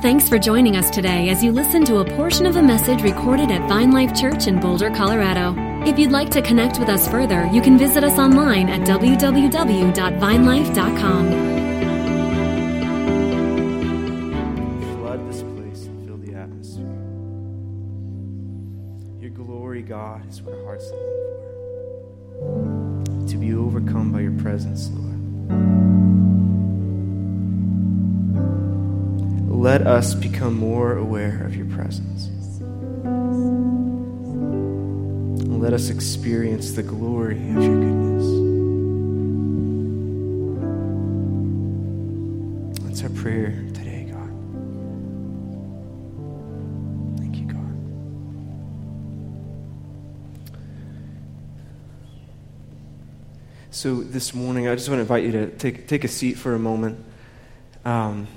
Thanks for joining us today as you listen to a portion of a message recorded at Vine Life Church in Boulder, Colorado. If you'd like to connect with us further, you can visit us online at www.vinelife.com. Flood this place and fill the atmosphere. Your glory, God, is what our hearts long for. To be overcome by your presence, Lord. Let us become more aware of your presence. Let us experience the glory of your goodness. That's our prayer today, God. Thank you, God. So this morning, I just want to invite you to take, take a seat for a moment. Um,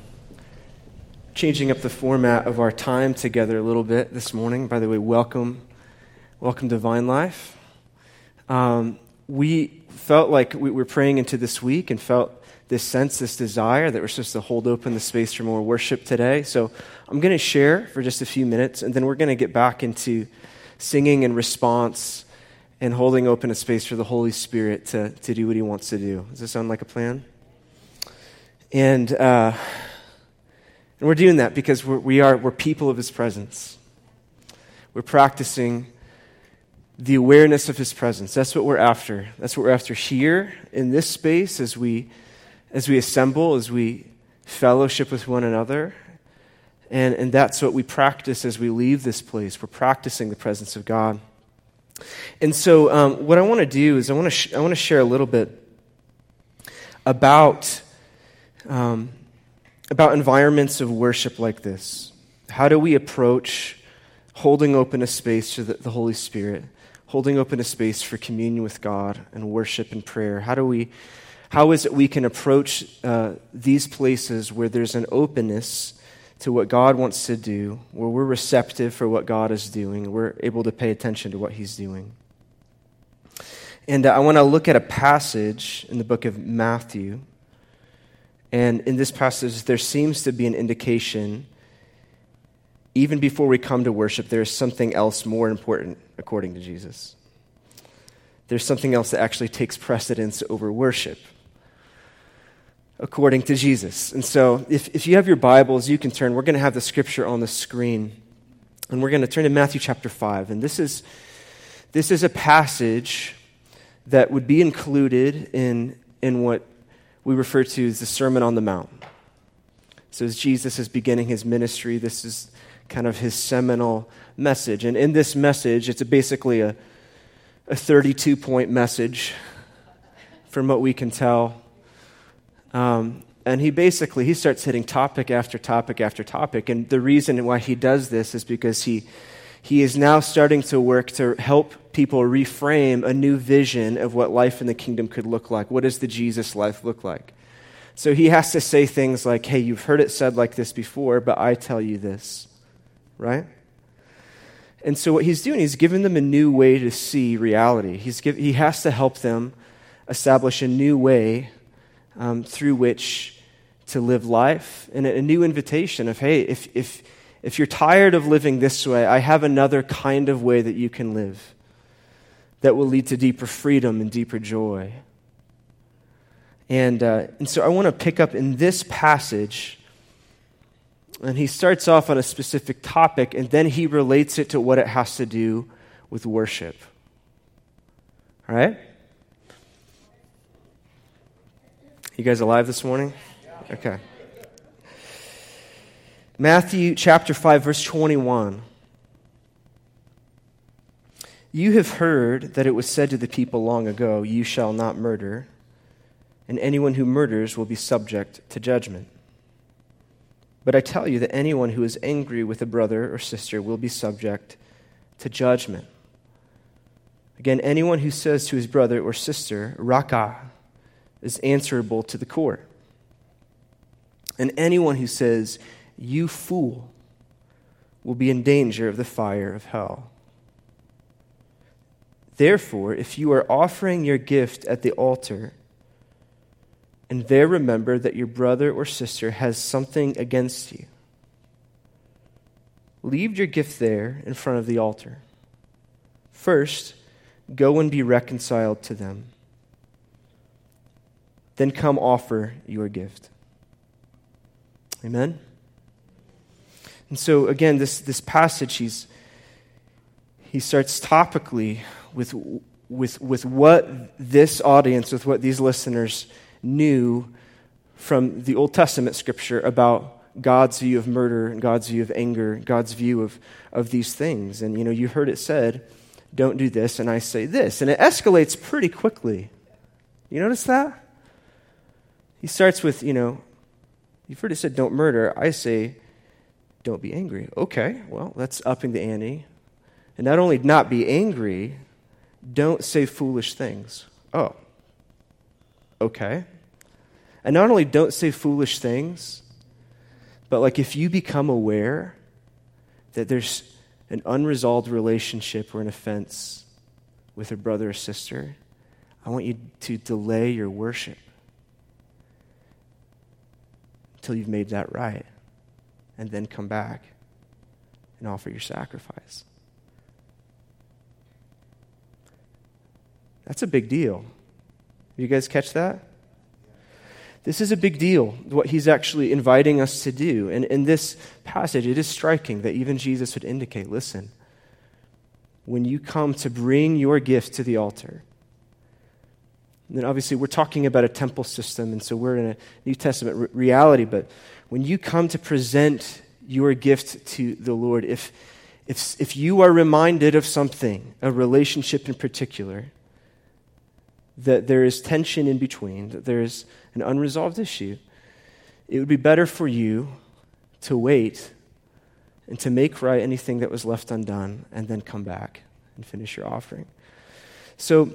changing up the format of our time together a little bit this morning. By the way, welcome. Welcome to Vine Life. Um, we felt like we were praying into this week and felt this sense, this desire that we're supposed to hold open the space for more worship today. So I'm going to share for just a few minutes, and then we're going to get back into singing and response and holding open a space for the Holy Spirit to, to do what He wants to do. Does this sound like a plan? And, uh, and we're doing that because we're, we are, we're people of His presence. We're practicing the awareness of His presence. That's what we're after. That's what we're after here in this space as we, as we assemble, as we fellowship with one another. And, and that's what we practice as we leave this place. We're practicing the presence of God. And so, um, what I want to do is I want to sh- I want to share a little bit about um, about environments of worship like this. How do we approach holding open a space to the, Holy Spirit, holding open a space for communion with God and worship and prayer? How do we how is it we can approach uh, these places where there's an openness to what God wants to do, where we're receptive for what God is doing, we're able to pay attention to what He's doing. And uh, I want to look at a passage in the book of Matthew. And in this passage, there seems to be an indication, even before we come to worship, there is something else more important, according to Jesus. There's something else that actually takes precedence over worship according to Jesus. And so, if, if you have your Bibles, you can turn. We're going to have the scripture on the screen. And we're going to turn to Matthew chapter 5. And this is, this is a passage that would be included in, in what we refer to as the Sermon on the Mount. So, as Jesus is beginning his ministry, this is kind of his seminal message. And in this message, it's basically a, a 32 point message from what we can tell. Um, and he basically he starts hitting topic after topic after topic and the reason why he does this is because he he is now starting to work to help people reframe a new vision of what life in the kingdom could look like. What does the jesus life look like? So he has to say things like hey you've heard it said like this before but i tell you this right? And so what he's doing he's giving them a new way to see reality. He's give, he has to help them establish a new way um, through which to live life and a new invitation of, hey, if, if, if you're tired of living this way, I have another kind of way that you can live that will lead to deeper freedom and deeper joy. And, uh, and so I want to pick up in this passage. And he starts off on a specific topic, and then he relates it to what it has to do with worship. All right? You guys alive this morning? Okay. Matthew chapter 5, verse 21. You have heard that it was said to the people long ago, You shall not murder, and anyone who murders will be subject to judgment. But I tell you that anyone who is angry with a brother or sister will be subject to judgment. Again, anyone who says to his brother or sister, Raca, is answerable to the court. And anyone who says, You fool, will be in danger of the fire of hell. Therefore, if you are offering your gift at the altar, and there remember that your brother or sister has something against you, leave your gift there in front of the altar. First, go and be reconciled to them. Then come offer your gift. Amen? And so, again, this, this passage, he's, he starts topically with, with, with what this audience, with what these listeners knew from the Old Testament scripture about God's view of murder and God's view of anger, God's view of, of these things. And, you know, you heard it said, don't do this, and I say this. And it escalates pretty quickly. You notice that? He starts with, you know, you've heard it said, don't murder. I say, don't be angry. Okay, well, that's upping the ante. And not only not be angry, don't say foolish things. Oh, okay. And not only don't say foolish things, but like if you become aware that there's an unresolved relationship or an offense with a brother or sister, I want you to delay your worship until you've made that right, and then come back and offer your sacrifice. That's a big deal. You guys catch that? This is a big deal, what he's actually inviting us to do. And in this passage, it is striking that even Jesus would indicate listen, when you come to bring your gift to the altar, then obviously we're talking about a temple system, and so we're in a New Testament re- reality, but when you come to present your gift to the Lord, if, if, if you are reminded of something, a relationship in particular, that there is tension in between, that there is an unresolved issue, it would be better for you to wait and to make right anything that was left undone and then come back and finish your offering. So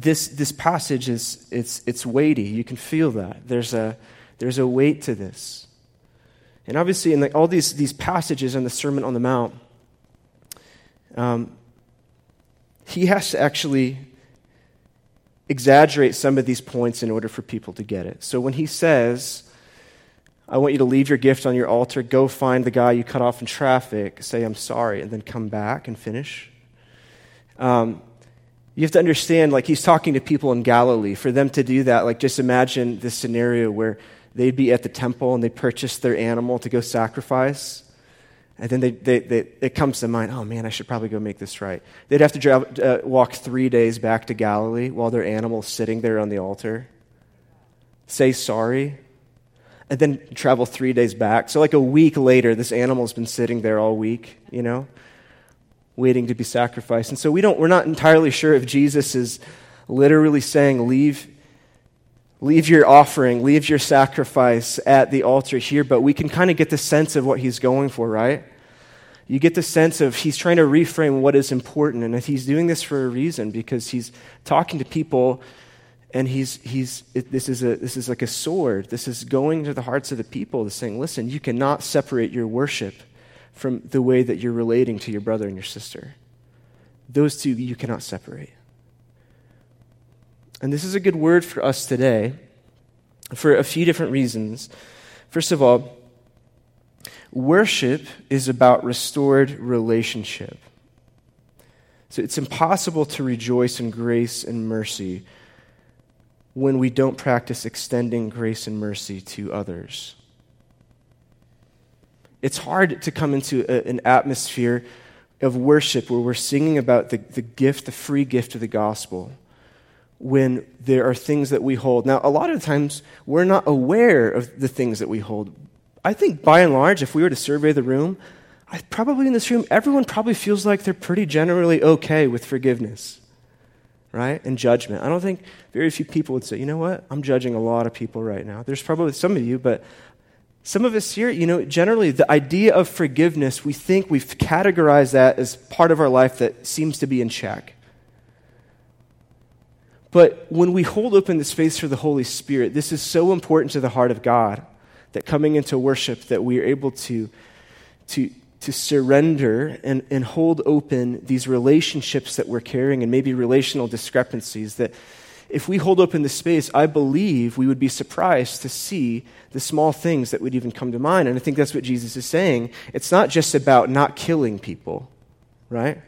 this, this passage is it's, it's weighty. You can feel that. There's a, there's a weight to this. And obviously, in the, all these, these passages in the Sermon on the Mount, um, he has to actually exaggerate some of these points in order for people to get it. So when he says, I want you to leave your gift on your altar, go find the guy you cut off in traffic, say, I'm sorry, and then come back and finish. Um, you have to understand, like, he's talking to people in Galilee. For them to do that, like, just imagine this scenario where they'd be at the temple and they purchase their animal to go sacrifice. And then they, they, they, it comes to mind, oh man, I should probably go make this right. They'd have to drive, uh, walk three days back to Galilee while their animal's sitting there on the altar, say sorry, and then travel three days back. So, like a week later, this animal's been sitting there all week, you know, waiting to be sacrificed. And so, we don't, we're not entirely sure if Jesus is literally saying, leave leave your offering, leave your sacrifice at the altar here, but we can kind of get the sense of what he's going for, right? You get the sense of he's trying to reframe what is important, and he's doing this for a reason because he's talking to people and he's, he's it, this, is a, this is like a sword. This is going to the hearts of the people, saying, listen, you cannot separate your worship from the way that you're relating to your brother and your sister. Those two you cannot separate. And this is a good word for us today for a few different reasons. First of all, worship is about restored relationship. So it's impossible to rejoice in grace and mercy when we don't practice extending grace and mercy to others. It's hard to come into a, an atmosphere of worship where we're singing about the, the gift, the free gift of the gospel when there are things that we hold. Now, a lot of times we're not aware of the things that we hold. I think by and large, if we were to survey the room, I, probably in this room, everyone probably feels like they're pretty generally okay with forgiveness, right? And judgment. I don't think very few people would say, you know what? I'm judging a lot of people right now. There's probably some of you, but some of us here, you know, generally the idea of forgiveness, we think we've categorized that as part of our life that seems to be in check. But when we hold open the space for the Holy Spirit, this is so important to the heart of God that coming into worship that we are able to, to, to surrender and, and hold open these relationships that we're carrying and maybe relational discrepancies that if we hold open the space, I believe we would be surprised to see the small things that would even come to mind. And I think that's what Jesus is saying. It's not just about not killing people, right?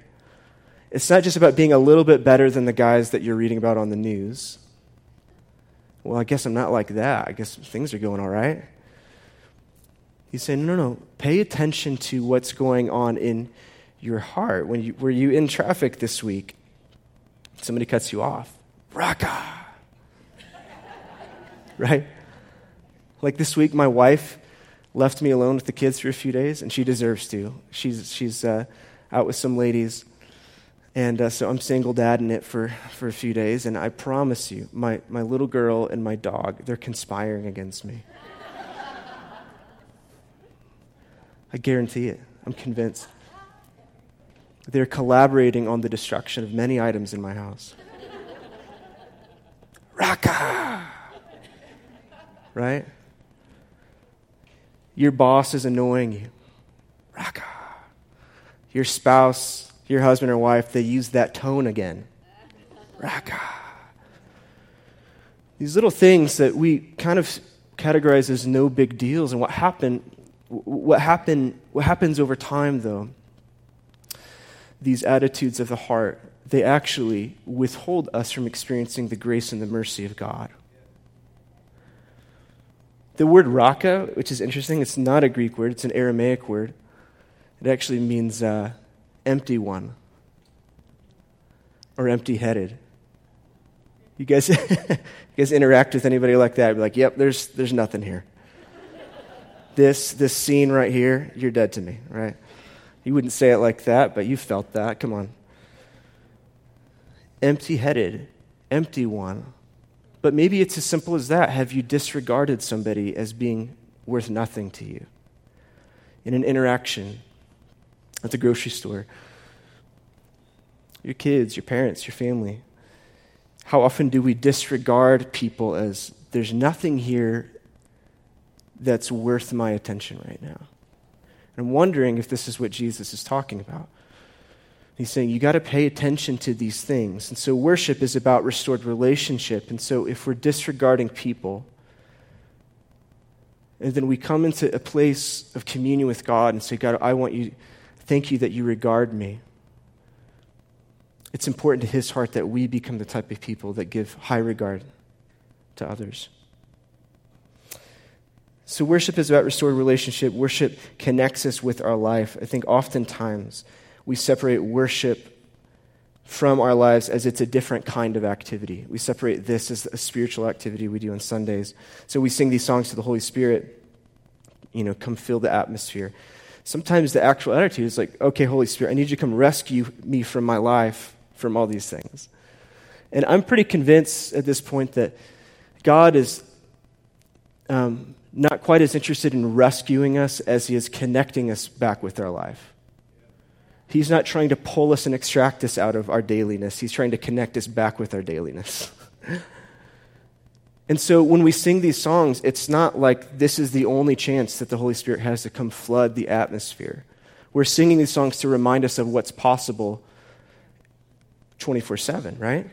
It's not just about being a little bit better than the guys that you're reading about on the news. Well, I guess I'm not like that. I guess things are going all right. He's saying, no, no, no. Pay attention to what's going on in your heart. When you, were you in traffic this week? Somebody cuts you off. Raca! right? Like this week, my wife left me alone with the kids for a few days, and she deserves to. She's, she's uh, out with some ladies. And uh, so I'm single dad in it for, for a few days, and I promise you, my, my little girl and my dog, they're conspiring against me. I guarantee it. I'm convinced. They're collaborating on the destruction of many items in my house. Raca! Right? Your boss is annoying you. Raca. Your spouse, your husband or wife, they use that tone again. Raca. These little things that we kind of categorize as no big deals, and what happened, what happened, what happens over time, though, these attitudes of the heart, they actually withhold us from experiencing the grace and the mercy of God. The word raca, which is interesting, it's not a Greek word, it's an Aramaic word. It actually means uh, empty one or empty headed. You guys, you guys interact with anybody like that? Be like, yep, there's, there's nothing here. This, this scene right here, you're dead to me, right? You wouldn't say it like that, but you felt that. Come on. Empty headed, empty one. But maybe it's as simple as that. Have you disregarded somebody as being worth nothing to you? In an interaction at the grocery store, your kids, your parents, your family. How often do we disregard people as there's nothing here that's worth my attention right now? I'm wondering if this is what Jesus is talking about. He's saying you got to pay attention to these things. And so worship is about restored relationship. And so if we're disregarding people, and then we come into a place of communion with God and say, God, I want you, thank you that you regard me. It's important to his heart that we become the type of people that give high regard to others. So, worship is about restored relationship. Worship connects us with our life. I think oftentimes we separate worship from our lives as it's a different kind of activity. We separate this as a spiritual activity we do on Sundays. So, we sing these songs to the Holy Spirit, you know, come fill the atmosphere. Sometimes the actual attitude is like, okay, Holy Spirit, I need you to come rescue me from my life, from all these things. And I'm pretty convinced at this point that God is. Um, not quite as interested in rescuing us as he is connecting us back with our life. He's not trying to pull us and extract us out of our dailiness. He's trying to connect us back with our dailiness. and so when we sing these songs, it's not like this is the only chance that the Holy Spirit has to come flood the atmosphere. We're singing these songs to remind us of what's possible 24 7, right?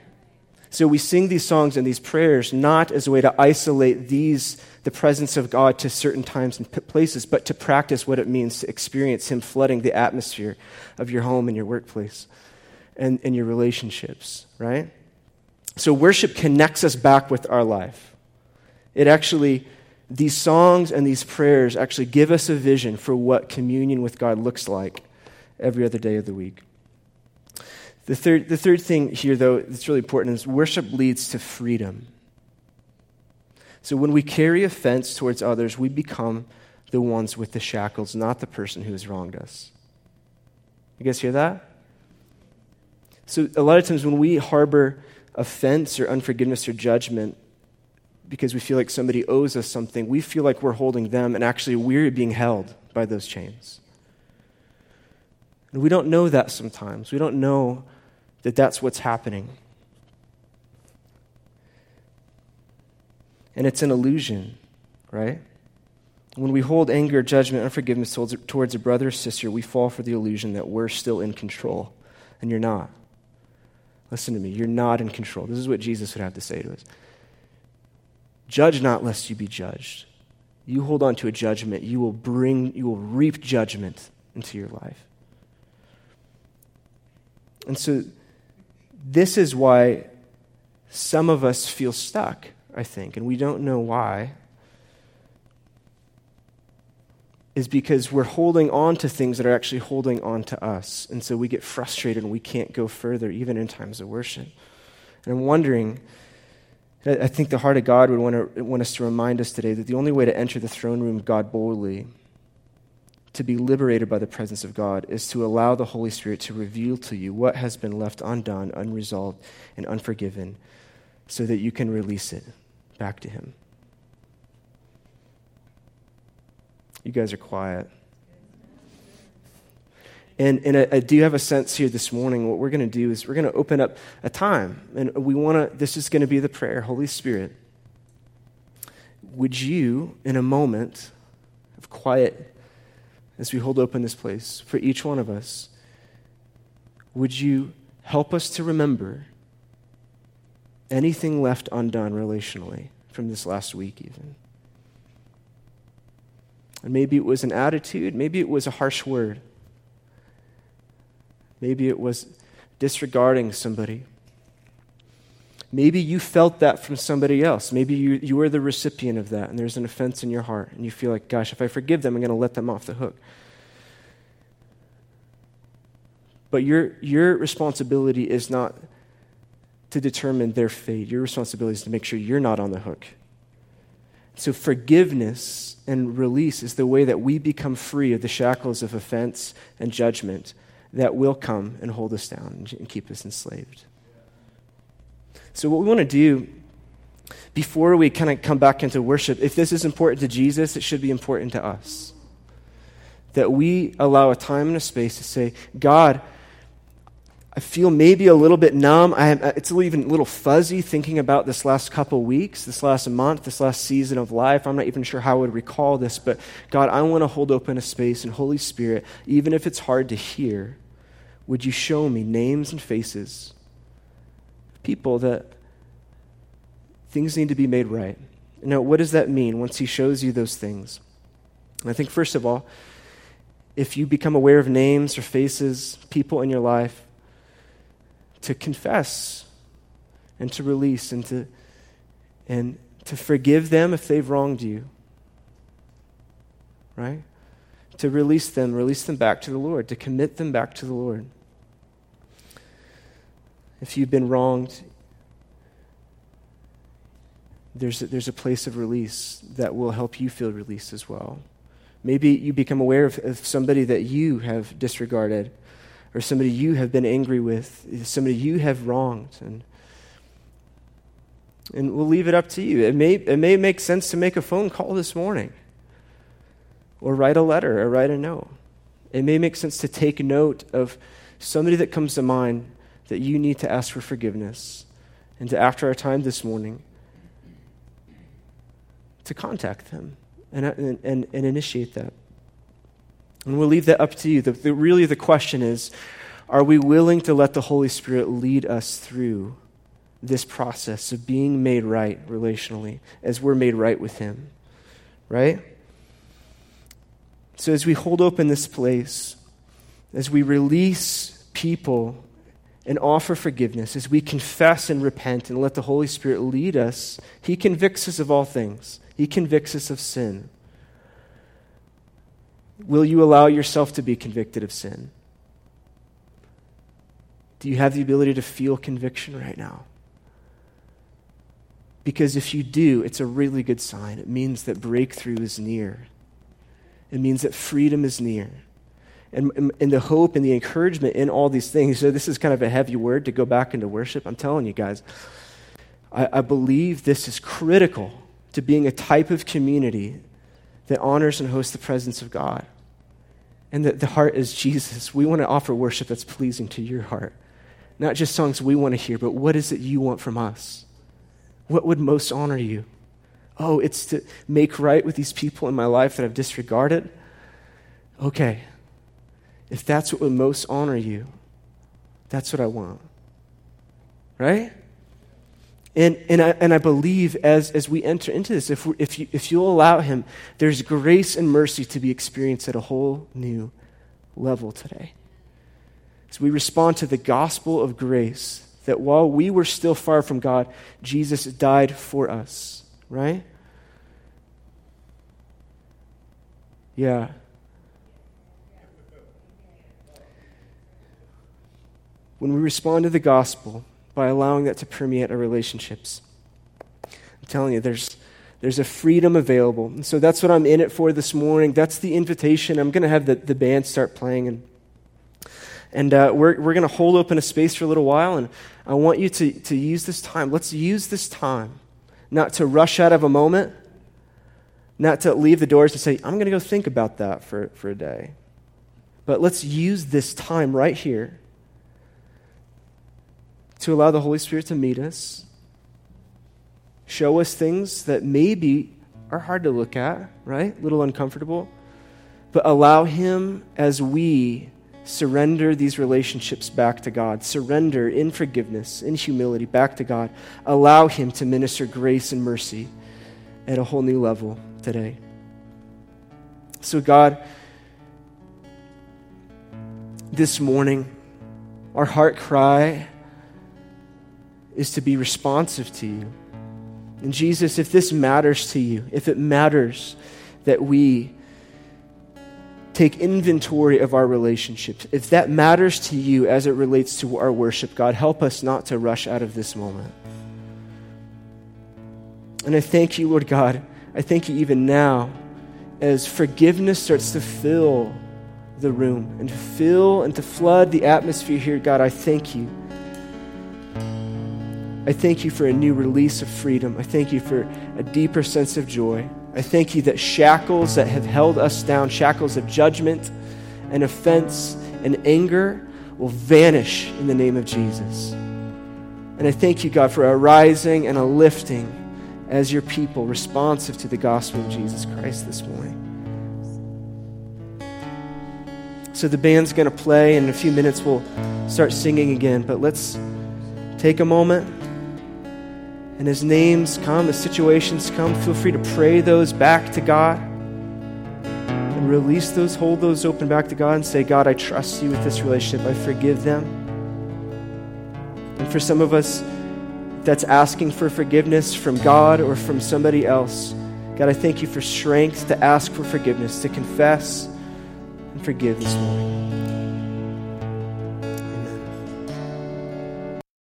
So we sing these songs and these prayers not as a way to isolate these, the presence of God to certain times and places, but to practice what it means to experience Him flooding the atmosphere of your home and your workplace and, and your relationships, right? So worship connects us back with our life. It actually, these songs and these prayers actually give us a vision for what communion with God looks like every other day of the week. The third, the third thing here, though, that's really important is worship leads to freedom. So when we carry offense towards others, we become the ones with the shackles, not the person who has wronged us. You guys hear that? So a lot of times when we harbor offense or unforgiveness or judgment because we feel like somebody owes us something, we feel like we're holding them, and actually we're being held by those chains. And we don't know that sometimes. We don't know that that's what's happening. And it's an illusion, right? When we hold anger, judgment, unforgiveness towards a brother or sister, we fall for the illusion that we're still in control, and you're not. Listen to me. You're not in control. This is what Jesus would have to say to us. Judge not lest you be judged. You hold on to a judgment, you will bring, you will reap judgment into your life. And so, this is why some of us feel stuck, I think, and we don't know why. Is because we're holding on to things that are actually holding on to us. And so we get frustrated and we can't go further, even in times of worship. And I'm wondering, I think the heart of God would want, to, want us to remind us today that the only way to enter the throne room of God boldly to be liberated by the presence of God is to allow the Holy Spirit to reveal to you what has been left undone, unresolved, and unforgiven so that you can release it back to Him. You guys are quiet. And, and I, I, do have a sense here this morning. What we're going to do is we're going to open up a time. And we want to, this is going to be the prayer Holy Spirit, would you, in a moment of quiet as we hold open this place for each one of us, would you help us to remember anything left undone relationally from this last week, even? And maybe it was an attitude, maybe it was a harsh word, maybe it was disregarding somebody. Maybe you felt that from somebody else. Maybe you, you were the recipient of that, and there's an offense in your heart, and you feel like, gosh, if I forgive them, I'm going to let them off the hook. But your, your responsibility is not to determine their fate. Your responsibility is to make sure you're not on the hook. So, forgiveness and release is the way that we become free of the shackles of offense and judgment that will come and hold us down and keep us enslaved. So, what we want to do before we kind of come back into worship, if this is important to Jesus, it should be important to us. That we allow a time and a space to say, God, I feel maybe a little bit numb. I am, it's even a little fuzzy thinking about this last couple weeks, this last month, this last season of life. I'm not even sure how I would recall this, but God, I want to hold open a space, and Holy Spirit, even if it's hard to hear, would you show me names and faces people that things need to be made right. Now, what does that mean once He shows you those things? I think, first of all, if you become aware of names or faces, people in your life, to confess and to release and to, and to forgive them if they've wronged you. Right? To release them, release them back to the Lord, to commit them back to the Lord if you've been wronged, there's a, there's a place of release that will help you feel released as well. Maybe you become aware of, of somebody that you have disregarded, or somebody you have been angry with, somebody you have wronged. And, and we'll leave it up to you. It may, it may make sense to make a phone call this morning, or write a letter, or write a note. It may make sense to take note of somebody that comes to mind that you need to ask for forgiveness and to, after our time this morning, to contact them and, uh, and, and, and initiate that. And we'll leave that up to you. The, the, really, the question is are we willing to let the Holy Spirit lead us through this process of being made right relationally as we're made right with Him? Right? So, as we hold open this place, as we release people and offer forgiveness, as we confess and repent and let the Holy Spirit lead us, He convicts us of all things. He convicts us of sin. Will you allow yourself to be convicted of sin? Do you have the ability to feel conviction right now? Because if you do, it's a really good sign. It means that breakthrough is near, it means that freedom is near and, and the hope and the encouragement in all these things. So, this is kind of a heavy word to go back into worship. I'm telling you guys, I, I believe this is critical to being a type of community that honors and hosts the presence of God. And that the heart is Jesus. We want to offer worship that's pleasing to your heart. Not just songs we want to hear, but what is it you want from us? What would most honor you? Oh, it's to make right with these people in my life that I've disregarded? Okay, if that's what would most honor you, that's what I want. right? And, and, I, and I believe as, as we enter into this, if, if, you, if you'll allow Him, there's grace and mercy to be experienced at a whole new level today. As we respond to the gospel of grace, that while we were still far from God, Jesus died for us, right? Yeah. When we respond to the gospel by allowing that to permeate our relationships, I'm telling you, there's, there's a freedom available. And so that's what I'm in it for this morning. That's the invitation. I'm going to have the, the band start playing. And, and uh, we're, we're going to hold open a space for a little while. And I want you to, to use this time. Let's use this time not to rush out of a moment, not to leave the doors and say, I'm going to go think about that for, for a day. But let's use this time right here to allow the Holy Spirit to meet us, show us things that maybe are hard to look at, right? A little uncomfortable. But allow Him as we surrender these relationships back to God, surrender in forgiveness, in humility back to God. Allow Him to minister grace and mercy at a whole new level today. So, God, this morning, our heart cry is to be responsive to you. And Jesus, if this matters to you, if it matters that we take inventory of our relationships, if that matters to you as it relates to our worship, God, help us not to rush out of this moment. And I thank you, Lord God. I thank you even now as forgiveness starts to fill the room and to fill and to flood the atmosphere here, God, I thank you. I thank you for a new release of freedom. I thank you for a deeper sense of joy. I thank you that shackles that have held us down, shackles of judgment and offense and anger, will vanish in the name of Jesus. And I thank you, God, for a rising and a lifting as your people responsive to the gospel of Jesus Christ this morning. So the band's going to play, and in a few minutes we'll start singing again. But let's take a moment and as names come, as situations come, feel free to pray those back to God and release those, hold those open back to God and say, God, I trust you with this relationship. I forgive them. And for some of us, that's asking for forgiveness from God or from somebody else. God, I thank you for strength to ask for forgiveness, to confess and forgive this morning.